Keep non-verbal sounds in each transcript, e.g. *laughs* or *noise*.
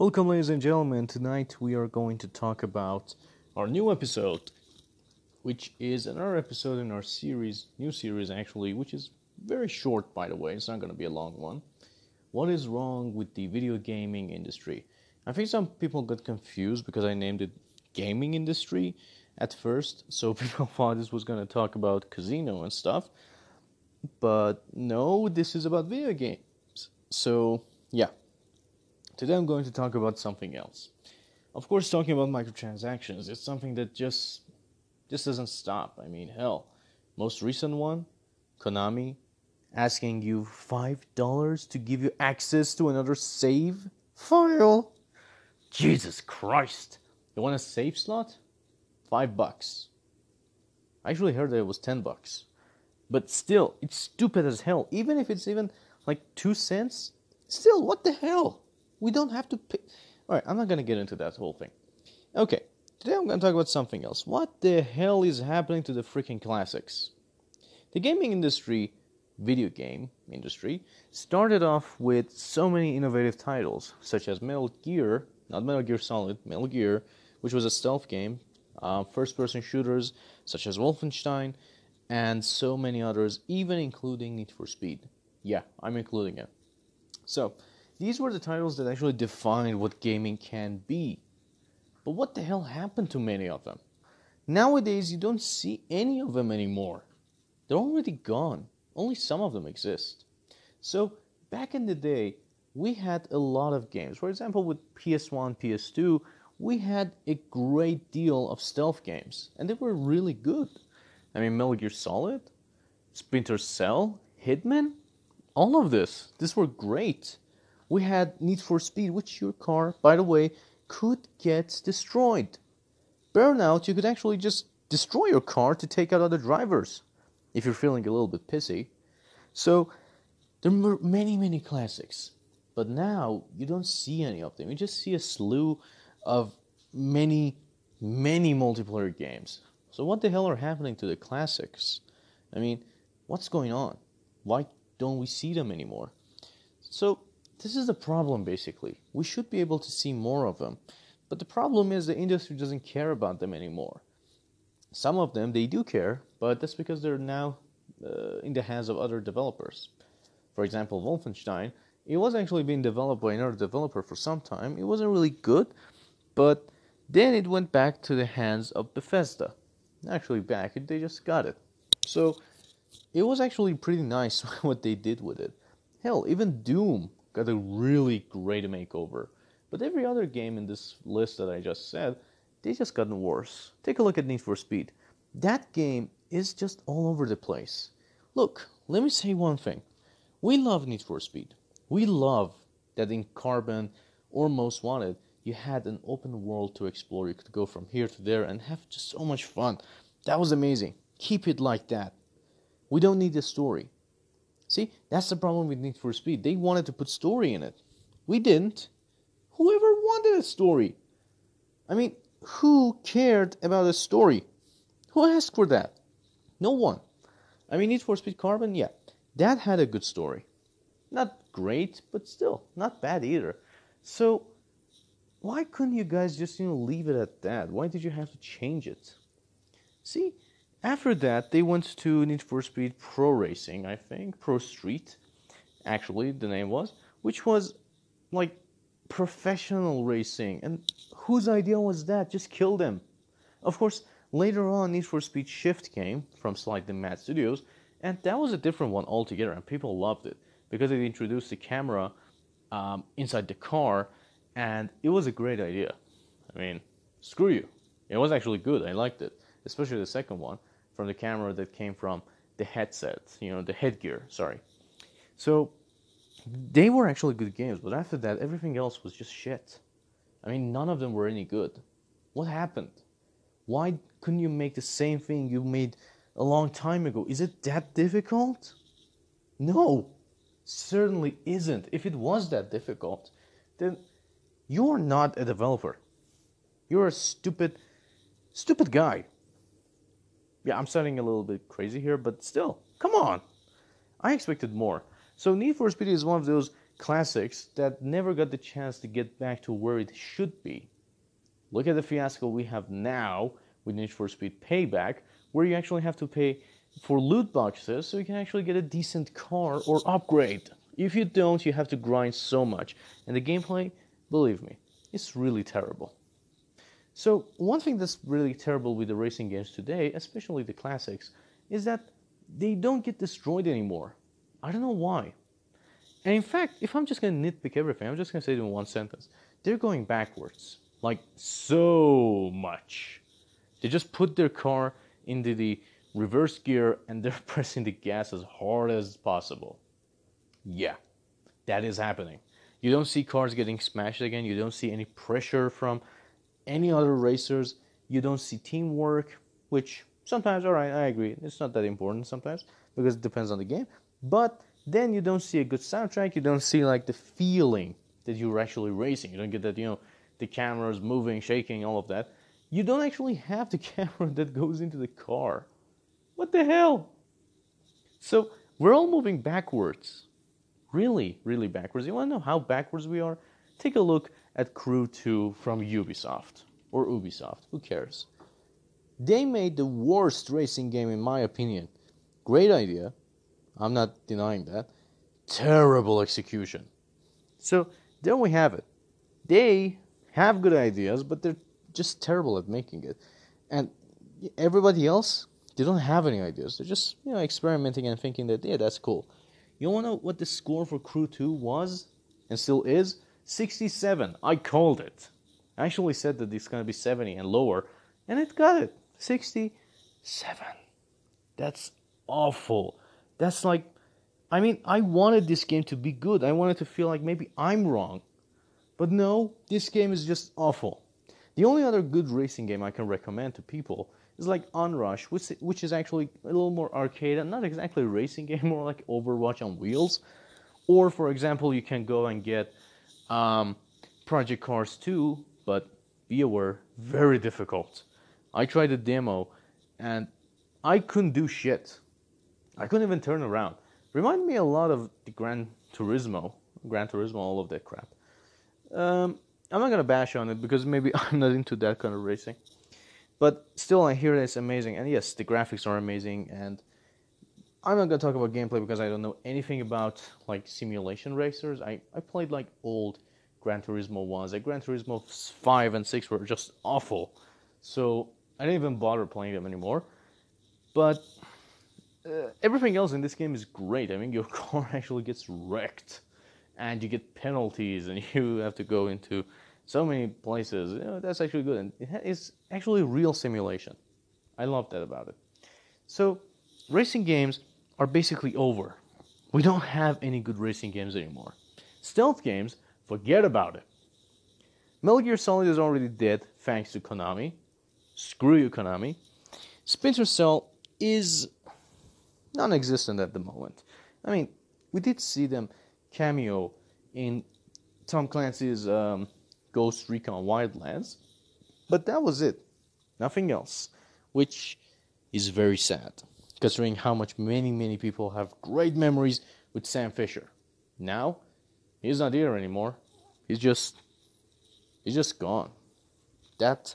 Welcome, ladies and gentlemen. Tonight we are going to talk about our new episode, which is another episode in our series, new series actually, which is very short, by the way. It's not going to be a long one. What is wrong with the video gaming industry? I think some people got confused because I named it gaming industry at first, so *laughs* people thought this was going to talk about casino and stuff. But no, this is about video games. So, yeah. Today I'm going to talk about something else. Of course, talking about microtransactions, it's something that just just doesn't stop. I mean, hell, most recent one, Konami asking you $5 to give you access to another save file. Jesus Christ. You want a save slot? 5 bucks. I actually heard that it was 10 bucks. But still, it's stupid as hell. Even if it's even like 2 cents, still, what the hell? We don't have to pay. Alright, I'm not going to get into that whole thing. Okay, today I'm going to talk about something else. What the hell is happening to the freaking classics? The gaming industry, video game industry, started off with so many innovative titles, such as Metal Gear, not Metal Gear Solid, Metal Gear, which was a stealth game, uh, first person shooters such as Wolfenstein, and so many others, even including Need for Speed. Yeah, I'm including it. So, these were the titles that actually defined what gaming can be. But what the hell happened to many of them? Nowadays, you don't see any of them anymore. They're already gone. Only some of them exist. So, back in the day, we had a lot of games. For example, with PS1, PS2, we had a great deal of stealth games, and they were really good. I mean, Metal Gear Solid, Splinter Cell, Hitman, all of this. These were great we had Need for Speed, which your car, by the way, could get destroyed. Burnout, you could actually just destroy your car to take out other drivers if you're feeling a little bit pissy. So there were many, many classics. But now you don't see any of them. You just see a slew of many, many multiplayer games. So what the hell are happening to the classics? I mean, what's going on? Why don't we see them anymore? So this is the problem, basically. We should be able to see more of them. But the problem is the industry doesn't care about them anymore. Some of them, they do care, but that's because they're now uh, in the hands of other developers. For example, Wolfenstein, it was actually being developed by another developer for some time. It wasn't really good, but then it went back to the hands of Bethesda. Actually, back, they just got it. So it was actually pretty nice *laughs* what they did with it. Hell, even Doom got a really great makeover. But every other game in this list that I just said, they just gotten worse. Take a look at Need for Speed. That game is just all over the place. Look, let me say one thing. We love Need for Speed. We love that in Carbon or Most Wanted, you had an open world to explore. You could go from here to there and have just so much fun. That was amazing. Keep it like that. We don't need a story. See, that's the problem with Need for Speed. They wanted to put story in it. We didn't. Whoever wanted a story? I mean, who cared about a story? Who asked for that? No one. I mean, Need for Speed Carbon, yeah, that had a good story. Not great, but still, not bad either. So, why couldn't you guys just, you know, leave it at that? Why did you have to change it? See, after that, they went to Need for Speed Pro Racing, I think, Pro Street, actually, the name was, which was like professional racing. And whose idea was that? Just kill them. Of course, later on, Need for Speed Shift came from Slightly Mad Studios, and that was a different one altogether, and people loved it because it introduced the camera um, inside the car, and it was a great idea. I mean, screw you. It was actually good. I liked it, especially the second one from the camera that came from the headset, you know, the headgear, sorry. So they were actually good games, but after that, everything else was just shit. I mean, none of them were any good. What happened? Why couldn't you make the same thing you made a long time ago? Is it that difficult? No, certainly isn't. If it was that difficult, then you're not a developer. You're a stupid, stupid guy yeah, I'm sounding a little bit crazy here, but still, come on. I expected more. So Need for Speed is one of those classics that never got the chance to get back to where it should be. Look at the fiasco we have now with Need for Speed Payback, where you actually have to pay for loot boxes so you can actually get a decent car or upgrade. If you don't, you have to grind so much. And the gameplay, believe me, is really terrible. So, one thing that's really terrible with the racing games today, especially the classics, is that they don't get destroyed anymore. I don't know why. And in fact, if I'm just going to nitpick everything, I'm just going to say it in one sentence. They're going backwards. Like, so much. They just put their car into the reverse gear and they're *laughs* pressing the gas as hard as possible. Yeah, that is happening. You don't see cars getting smashed again. You don't see any pressure from any other racers. You don't see teamwork, which sometimes, all right, I agree. It's not that important sometimes because it depends on the game. But then you don't see a good soundtrack. You don't see like the feeling that you're actually racing. You don't get that, you know, the camera's moving, shaking, all of that. You don't actually have the *laughs* camera that goes into the car. What the hell? So we're all moving backwards. Really, really backwards. You want to know how backwards we are? Take a look at Crew 2 from Ubisoft. Or Ubisoft, who cares? They made the worst racing game, in my opinion. Great idea. I'm not denying that. Terrible execution. So there we have it. They have good ideas, but they're just terrible at making it. And everybody else, they don't have any ideas. They're just, you know, experimenting and thinking that, yeah, that's cool. You want to know what the score for Crew 2 was and still is? 67. I called it. I actually said that it's going to be 70 and lower, and it got it. 67. That's awful. That's like, I mean, I wanted this game to be good. I wanted to feel like maybe I'm wrong. But no, this game is just awful. The only other good racing game I can recommend to people is like Onrush, which, which is actually a little more arcade and not exactly a racing *laughs* game, more like Overwatch on wheels. Or, for example, you can go and get um, Project Cars 2, but be aware, very difficult. I tried the demo and I couldn't do shit. I couldn't even turn around. Remind me a lot of the Gran Turismo, Gran Turismo, all of that crap. Um, I'm not gonna bash on it because maybe *laughs* I'm not into that kind of racing, but still, I hear it's amazing. And yes, the graphics are amazing. And I'm not gonna talk about gameplay because I don't know anything about like simulation racers. I I played like old Gran Turismo ones. Like Gran Turismo five and six were just awful, so I didn't even bother playing them anymore. But uh, everything else in this game is great. I mean, your *laughs* car actually gets wrecked and you get penalties and *laughs* you have to go into so many places. You know, that's actually good. And it's actually real simulation. I love that about it. So, racing games are basically over. We don't have any good racing games anymore. Stealth games, forget about it. Metal Gear Solid is already dead thanks to Konami. Screw you, Konami. Splinter Cell is non existent at the moment. I mean, we did see them cameo in Tom Clancy's um, Ghost Recon Wildlands, but that was it. Nothing else, which is very sad, considering how much many, many people have great memories with Sam Fisher. Now, he's not here anymore. He's just, he's just gone. That,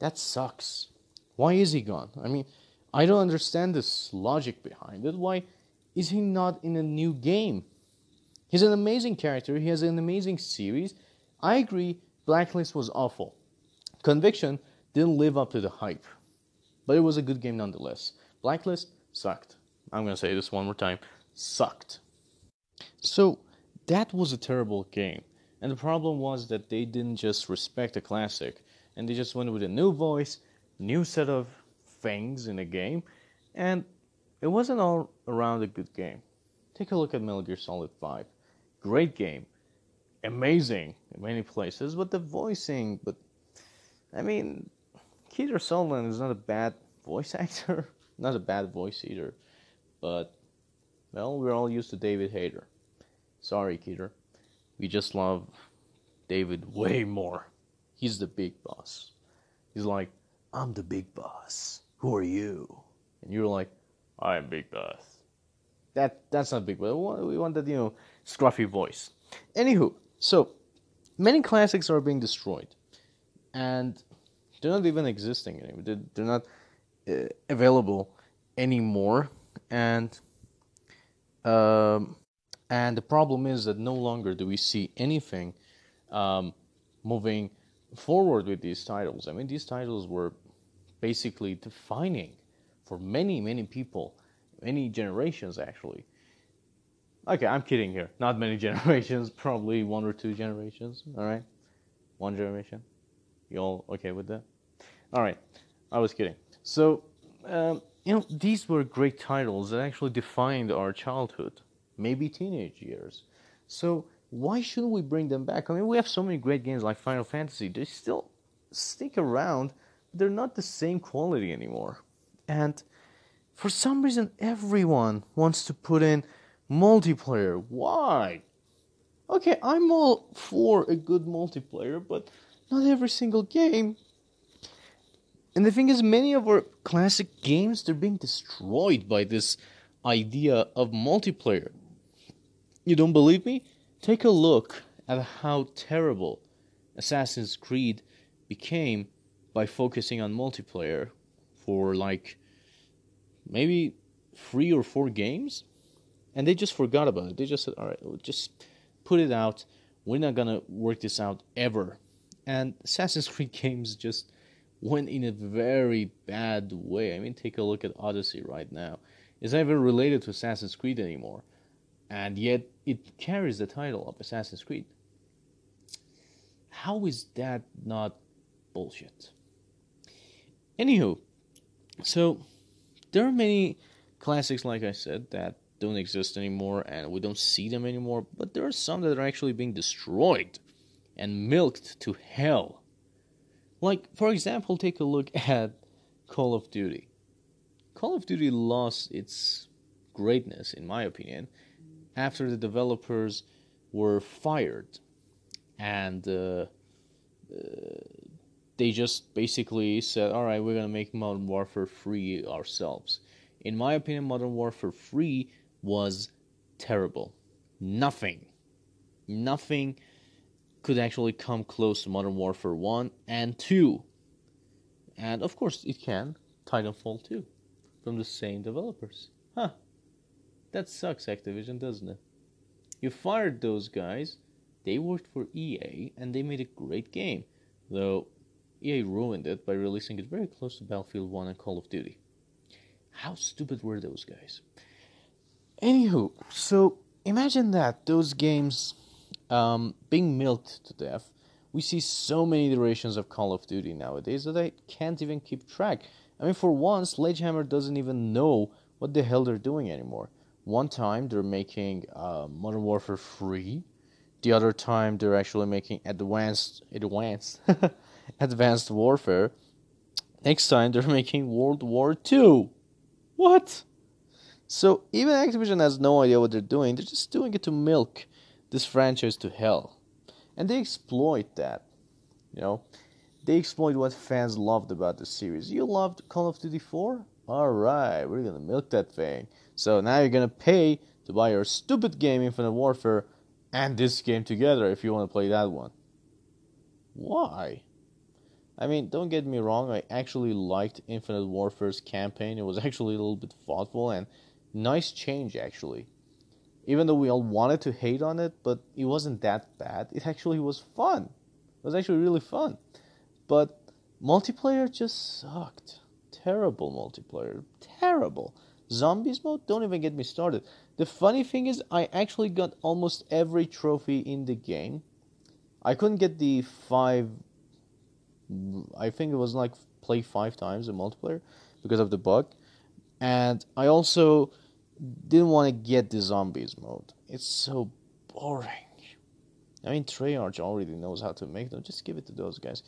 that sucks. Why is he gone? I mean, I don't understand this logic behind it. Why is he not in a new game? He's an amazing character. He has an amazing series. I agree, Blacklist was awful. Conviction didn't live up to the hype, but it was a good game nonetheless. Blacklist sucked. I'm going to say this one more time sucked. So, that was a terrible game. And the problem was that they didn't just respect a classic, and they just went with a new voice, new set of things in a game, and it wasn't all around a good game. Take a look at Metal Gear Solid 5. Great game. Amazing in many places, but the voicing, but I mean, Kiefer Sutherland is not a bad voice *laughs* actor, not a bad voice either, but well, we're all used to David Hayter. Sorry, Keter. We just love David way more. He's the big boss. He's like, I'm the big boss. Who are you? And you're like, I'm big boss. That that's not big boss. We want that you know scruffy voice. Anywho, so many classics are being destroyed, and they're not even existing anymore. They're, they're not available anymore, and um, and the problem is that no longer do we see anything um, moving forward with these titles. I mean, these titles were basically defining for many, many people, many generations actually. Okay, I'm kidding here. Not many *laughs* generations, probably one or two generations. All right, one generation. You all okay with that? All right, I was kidding. So, um, you know, these were great titles that actually defined our childhood, maybe teenage years. So, why shouldn't we bring them back? I mean, we have so many great games like Final Fantasy. They still stick around, but they're not the same quality anymore. And for some reason, everyone wants to put in multiplayer. Why? Okay, I'm all for a good multiplayer, but not every single game. And the thing is, many of our classic games they're being destroyed by this idea of multiplayer. You don't believe me? Take a look at how terrible Assassin's Creed became by focusing on multiplayer for like maybe three or four games and they just forgot about it. They just said, "All right, we'll just put it out. We're not gonna work this out ever." And Assassin's Creed *laughs* games just went in a very bad way. I mean, take a look at Odyssey right now. It's not even related to Assassin's Creed anymore and yet it carries the title of Assassin's Creed. How is that not bullshit? Anywho, so there are many classics, like I said, that don't exist anymore and we don't see them anymore, but there are some that are actually being destroyed and milked to hell. Like, for example, take a look at Call of Duty. Call of Duty lost its greatness, in my opinion, after the developers were fired and uh, uh, they just basically said, all right, we're going to make Modern Warfare free ourselves. In my opinion, Modern Warfare free was terrible. Nothing, nothing could actually come close to Modern Warfare 1 and 2. And of course, it can. Titanfall 2 from the same developers. Huh. That sucks, Activision, doesn't it? You fired those guys, they worked for EA, and they made a great game, though EA ruined it by releasing it very close to Battlefield 1 and Call of Duty. How stupid were those guys? Anywho, so imagine that, those games um, being milked to death. We see so many iterations of Call of Duty nowadays that I can't even keep track. I mean, for once, Sledgehammer doesn't even know what the hell they're doing anymore. One time they're making uh, Modern Warfare free. The other time they're actually making advanced advanced *laughs* advanced warfare. Next time they're *laughs* making World War Two. What? So even Activision has no idea what they're doing. They're just doing it to milk this franchise to hell, and they exploit that. You know, they exploit what fans loved about the series. You loved Call of Duty 4? Alright, we're gonna milk that thing. So now you're gonna pay to buy your stupid game Infinite Warfare and this game together if you want to play that one. Why? I mean, don't get me wrong, I actually liked Infinite Warfare's campaign. It was *laughs* actually a little bit thoughtful and nice change actually. Even though we all wanted to hate on it, but it wasn't that bad. It actually was fun. It was actually really fun. But multiplayer just sucked terrible multiplayer. Terrible. Zombies mode? Don't even get me started. The funny thing is, I actually got almost every trophy in the game. I couldn't get the five. I think it was like play five times in multiplayer because of the bug. And I also didn't want to get the zombies mode. It's so boring. I mean, Treyarch already knows how to make them. Just give it to those guys.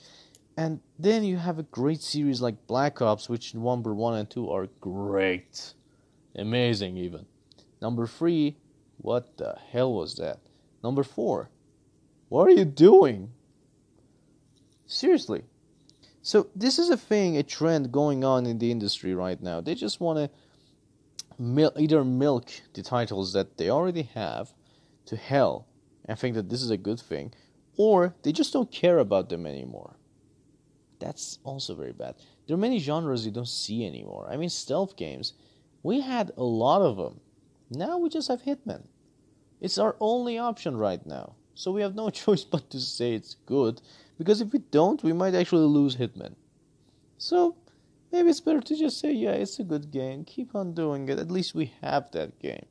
And then you have a great series like Black Ops, which number one and two are great. Amazing, even. Number three, what the hell was that? Number four, what are you doing? Seriously. So, this is a thing, a trend going on in the industry right now. They just want to mil- either milk the titles that they already have to hell and think that this is a good thing, or they just don't care about them anymore. That's also very bad. There are many genres you don't see anymore. I mean, stealth games, we had a lot of them. Now we just have Hitman. It's our only option right now. So we have no *laughs* choice but to say it's good, because if we don't, we might actually lose Hitman. So maybe it's better to just say, yeah, it's a good game. Keep on doing it. At least we have that game.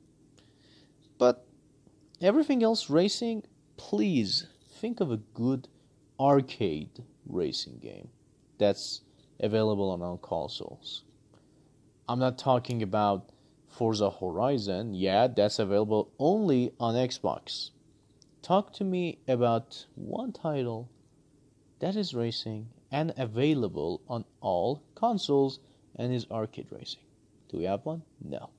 But everything else racing, please think of a good arcade racing game that's available on all consoles. I'm not talking about Forza Horizon. Yeah, that's available only on Xbox. Talk to me about one title that is racing and available on all consoles and is arcade racing. Do we have one? No.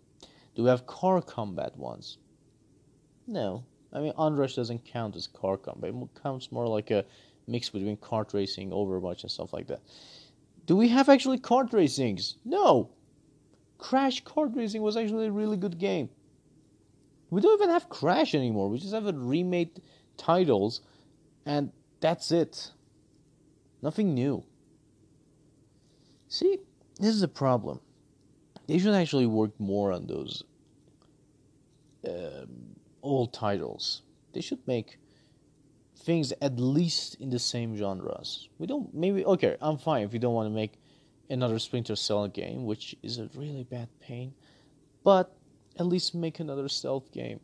Do we have car combat ones? No. I mean, Onrush doesn't count as car combat. It counts more like a mix between kart racing, Overwatch, and stuff like that. Do we have actually kart racings? No. Crash Kart Racing was actually a really good game. We don't even have Crash anymore. We just have a remade titles, and that's it. Nothing new. See, this is a problem. They should actually work more on those uh, old titles. They should make things at least in the same genres. We don't maybe okay, I'm fine if you don't want to make another Splinter Cell game, which is a really bad pain, but at least make another stealth game.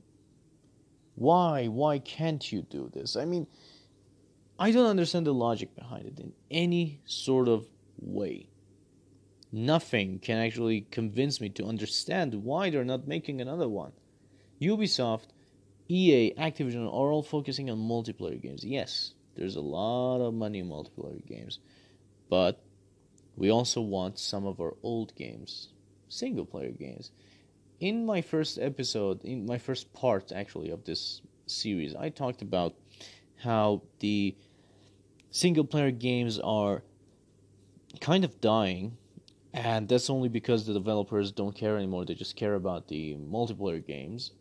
Why? Why can't you do this? I mean, I don't understand the logic behind it in any sort of way. Nothing can actually convince me to understand why they're not making another one. Ubisoft EA, Activision are all focusing on multiplayer games. Yes, there's a lot of money in multiplayer games, but we also want some of our old games, single player games. In my first episode, in my first part actually of this series, I talked about how the single player games are kind of dying and that's only because the developers don't care anymore they just care about the multiplayer games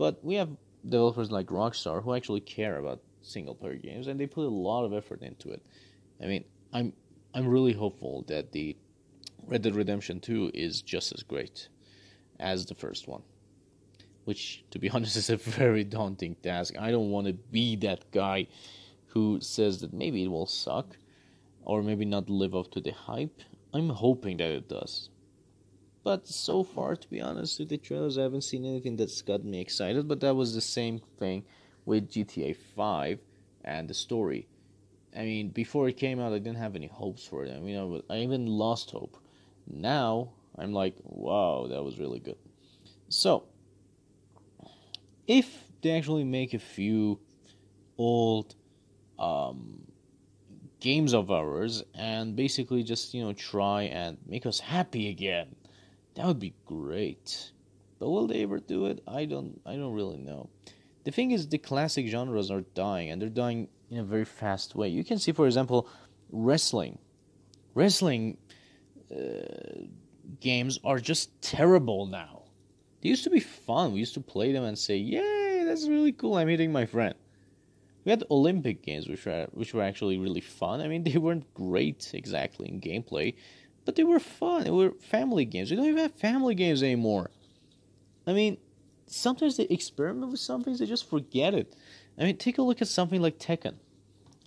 but we have developers like Rockstar who actually care about single player games and they put a lot of effort into it. I mean, I'm I'm really hopeful that the Red Dead Redemption 2 is just as great as the first one. Which to be *laughs* honest is a very daunting task. I don't want to be that guy who says that maybe it will suck or maybe not live up to the hype. I'm hoping that it does. But so far, to be honest, with the trailers, I haven't seen anything that's got me excited. But that was the same thing with GTA 5 and the story. I mean, before it came out, I didn't have any hopes for it. I mean, I even lost hope. Now, I'm like, wow, that was really good. So, if they actually make a few old um, games of ours and basically just, you know, try and make us happy again, that would be great. But will they ever do it? I don't I don't really know. The thing is the classic genres are dying and they're dying in a very fast way. You can see for example wrestling. Wrestling uh, games are just terrible now. They used to be fun. We used to play them and say, "Yay, that's really cool. I'm meeting my friend." We had Olympic games, which were which were actually really fun. I mean, *laughs* they weren't great exactly in gameplay, but they were fun. They were family games. We don't even have family games anymore. I mean, sometimes they experiment with some things, they just forget it. I mean, take a look at something like Tekken.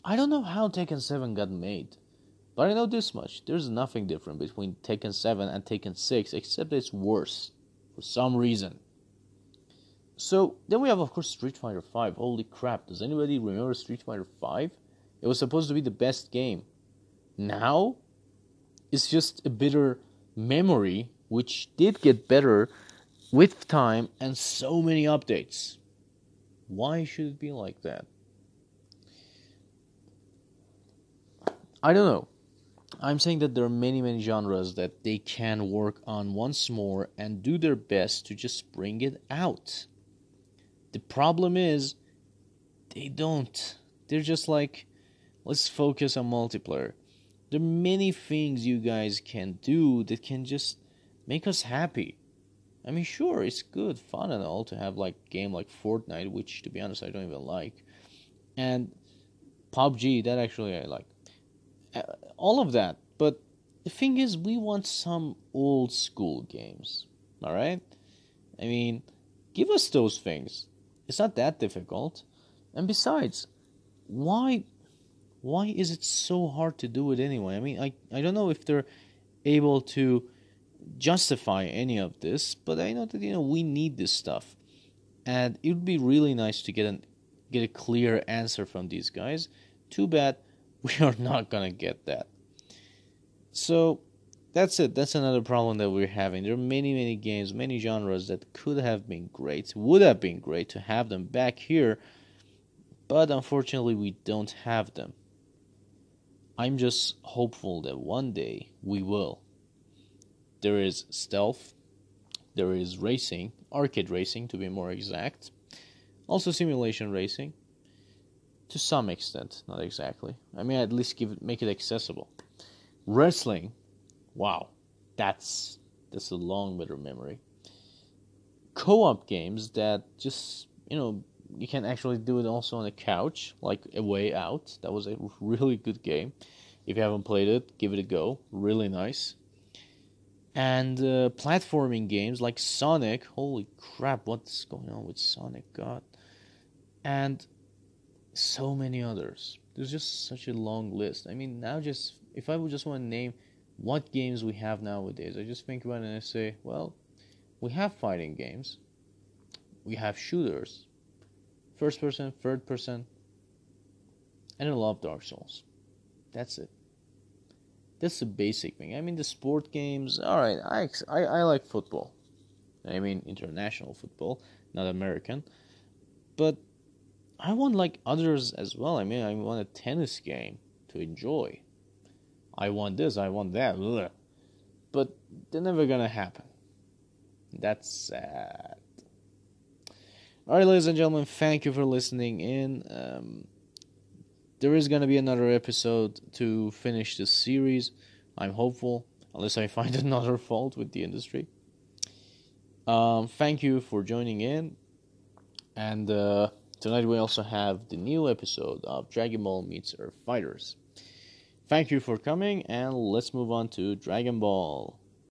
I don't know how Tekken 7 got made, but I know this much. There's nothing different between Tekken 7 and Tekken 6, except it's worse for some reason. So then we have, of course, Street Fighter 5. Holy crap! Does anybody remember Street Fighter 5? It was supposed to be the best game. Now it's just a bitter memory, which did get better with time and so many updates. Why should it be like that? I don't know. I'm saying that there are many, many genres that they can work on once more and do their best to just bring it out. The problem is, they don't. They're just like, let's focus on multiplayer. There are many things you guys can do that can just make us happy. I mean, sure, it's good, fun, and all to have like game like Fortnite, which to be honest I don't even like, and PUBG that actually I like. Uh, all of that, but the thing is, we want some old school games. All right, I mean, give us those things. It's not that difficult, and besides, why, why is it so hard to do it anyway? I mean, I I don't know if they're able to justify any of this, but I know that you know we need this stuff, and it would be really nice to get an get a clear answer from these guys. Too bad we *laughs* are not gonna get that. So that's it. That's another problem that we're having. There are many, many games, many genres that could have been great, would have been great to have them back here, but unfortunately we don't have them. I'm just hopeful that one day we will. There is stealth, there is racing, arcade racing to be more exact, also simulation racing to some extent, not exactly. I mean, at least give it, make it accessible. Wrestling, wow, that's that's a long bit of memory. Co-op games that just you know you can actually do it also on a couch, like a way out. That was a really good game. If you haven't played it, give it a go. Really nice and uh, platforming games like Sonic. Holy crap, what's going on with Sonic? God. And so many others. There's just such a long list. I mean, now just if I would just want to name what games we have nowadays, I just think about it and I say, well, we have fighting games, we have shooters, first person, third person, and I love Dark Souls. That's it. That's the basic thing. I mean, the sport games. All right, I, I, I like football. I mean, international football, not American. But I want like others as well. I mean, I want a tennis game to enjoy. I want this. I want that. But they're never gonna happen. That's sad. All right, ladies and gentlemen, thank you for listening in. Um, there is to be another episode to finish this series. I'm hopeful, unless I *laughs* find another fault with the industry. Um, thank you for joining in. And uh, tonight we also have the new episode of Dragon Ball Meets Earth Fighters. Thank you for coming, and let's move on to Dragon Ball.